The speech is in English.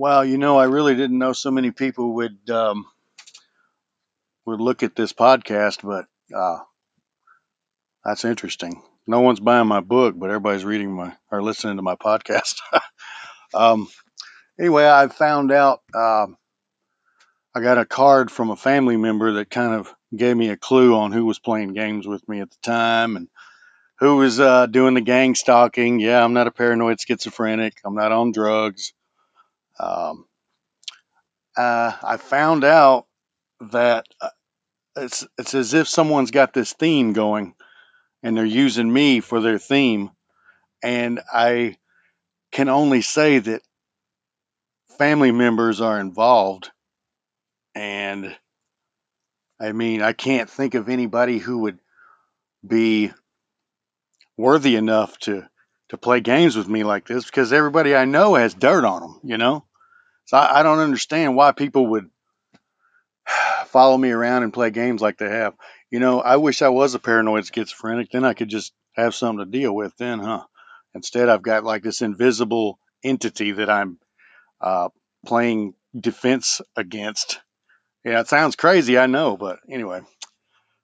Well, you know, I really didn't know so many people would um, would look at this podcast, but uh, that's interesting. No one's buying my book, but everybody's reading my or listening to my podcast. um, anyway, I found out um, I got a card from a family member that kind of gave me a clue on who was playing games with me at the time and who was uh, doing the gang stalking. Yeah, I'm not a paranoid schizophrenic. I'm not on drugs. Uh, I found out that uh, it's it's as if someone's got this theme going, and they're using me for their theme, and I can only say that family members are involved, and I mean I can't think of anybody who would be worthy enough to to play games with me like this because everybody I know has dirt on them, you know. So I, I don't understand why people would follow me around and play games like they have. You know, I wish I was a paranoid schizophrenic. Then I could just have something to deal with. Then, huh? Instead, I've got like this invisible entity that I'm uh, playing defense against. Yeah, it sounds crazy, I know, but anyway.